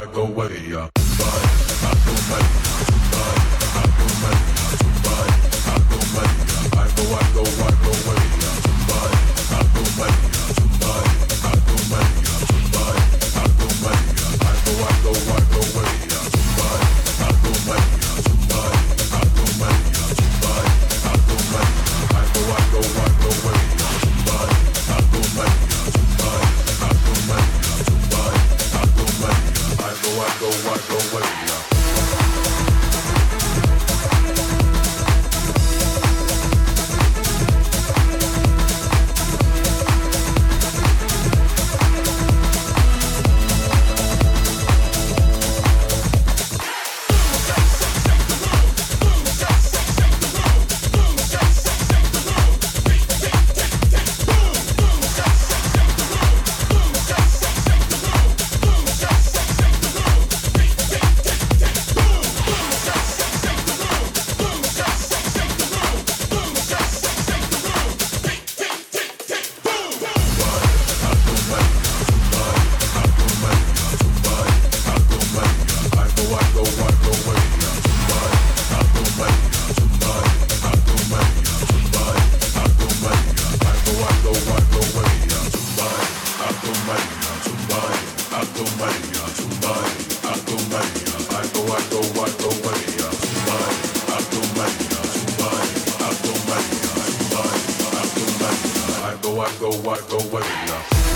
I go, away. I go, I go away now.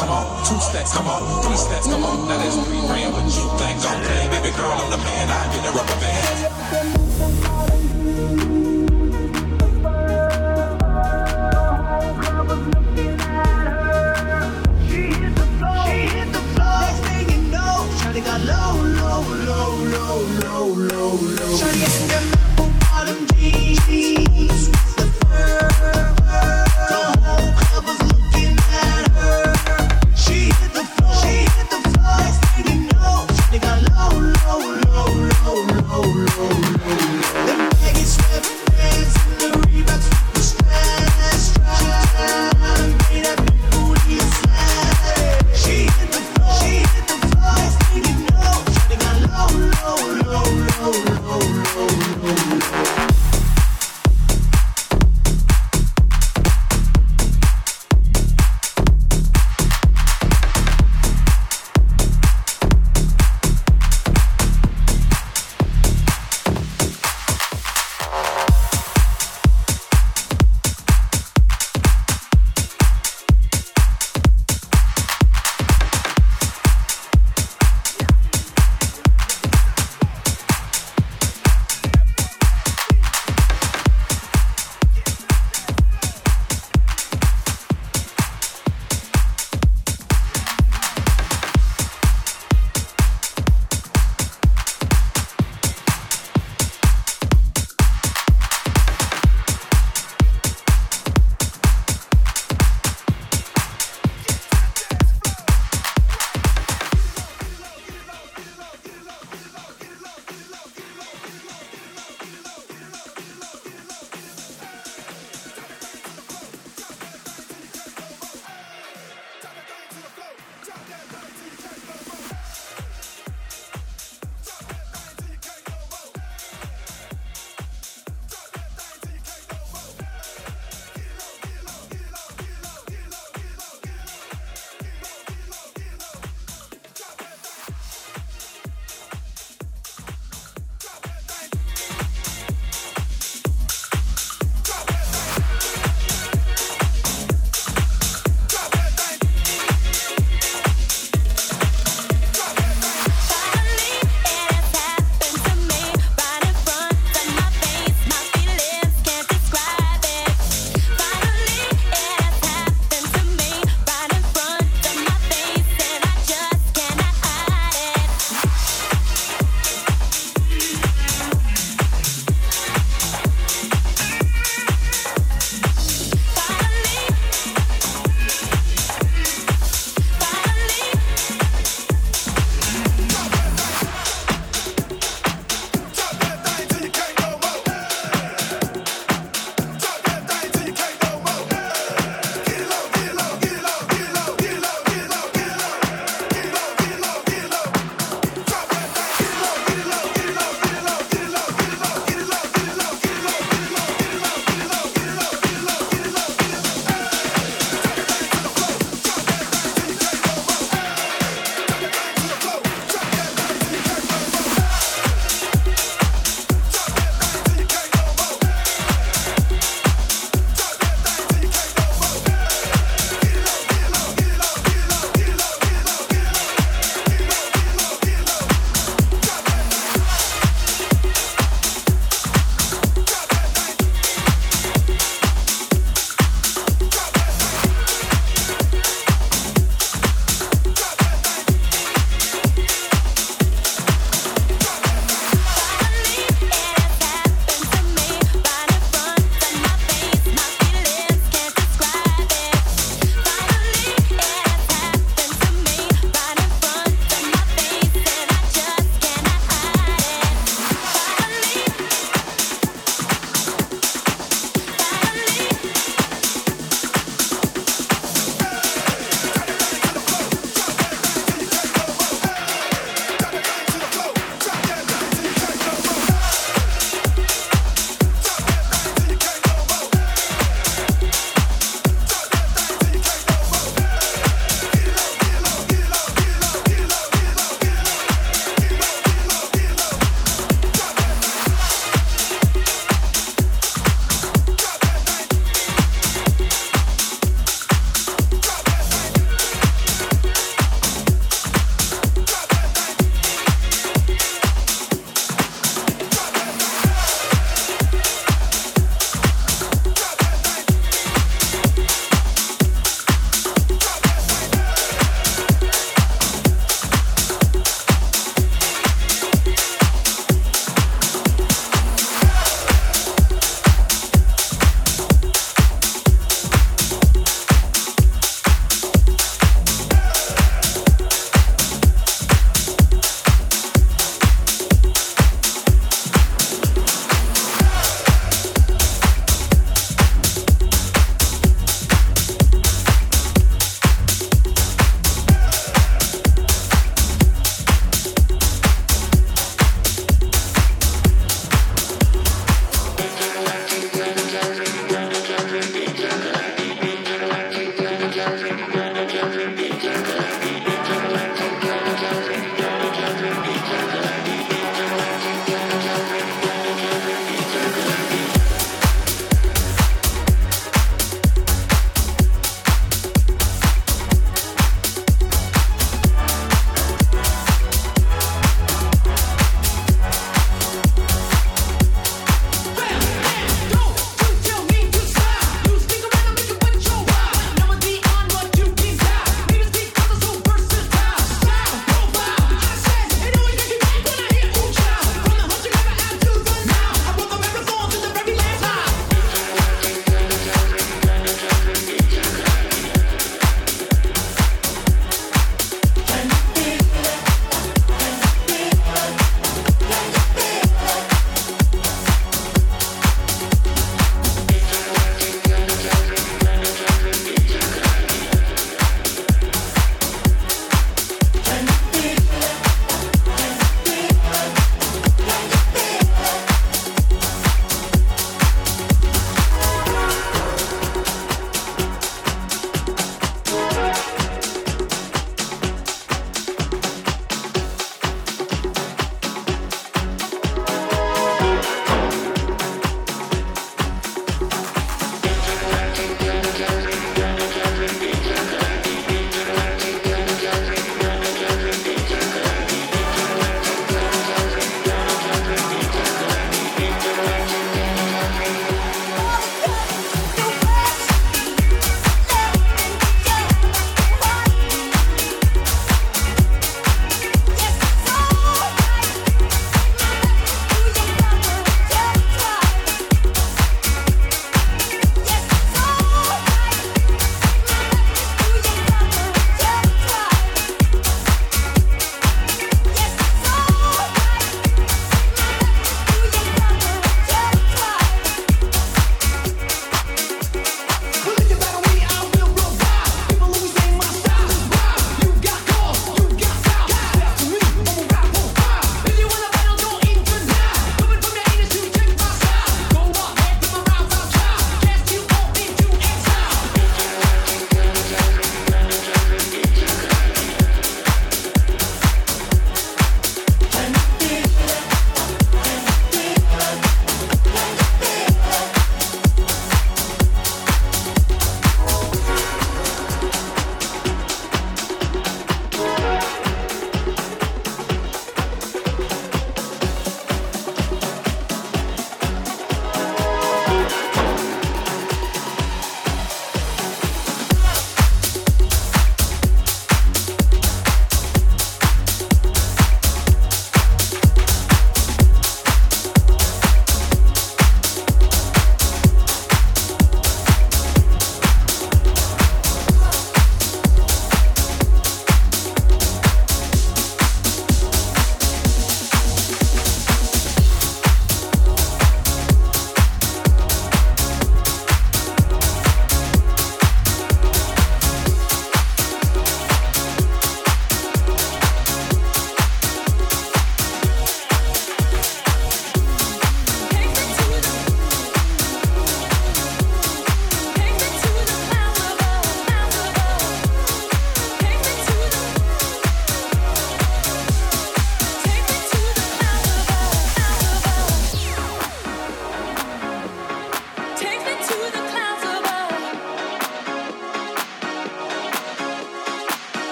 come on, two steps, come on, three steps, come on, that's three rings rubber band.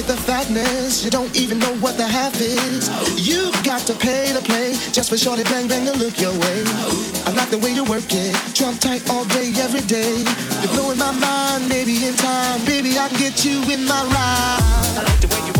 with the fatness. You don't even know what the half is. You've got to pay to play just for shorty bang bang to look your way. I like the way you work it, trump tight all day every day. You're blowing my mind, maybe in time, baby I can get you in my ride. I like the way you.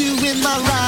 you in my ride.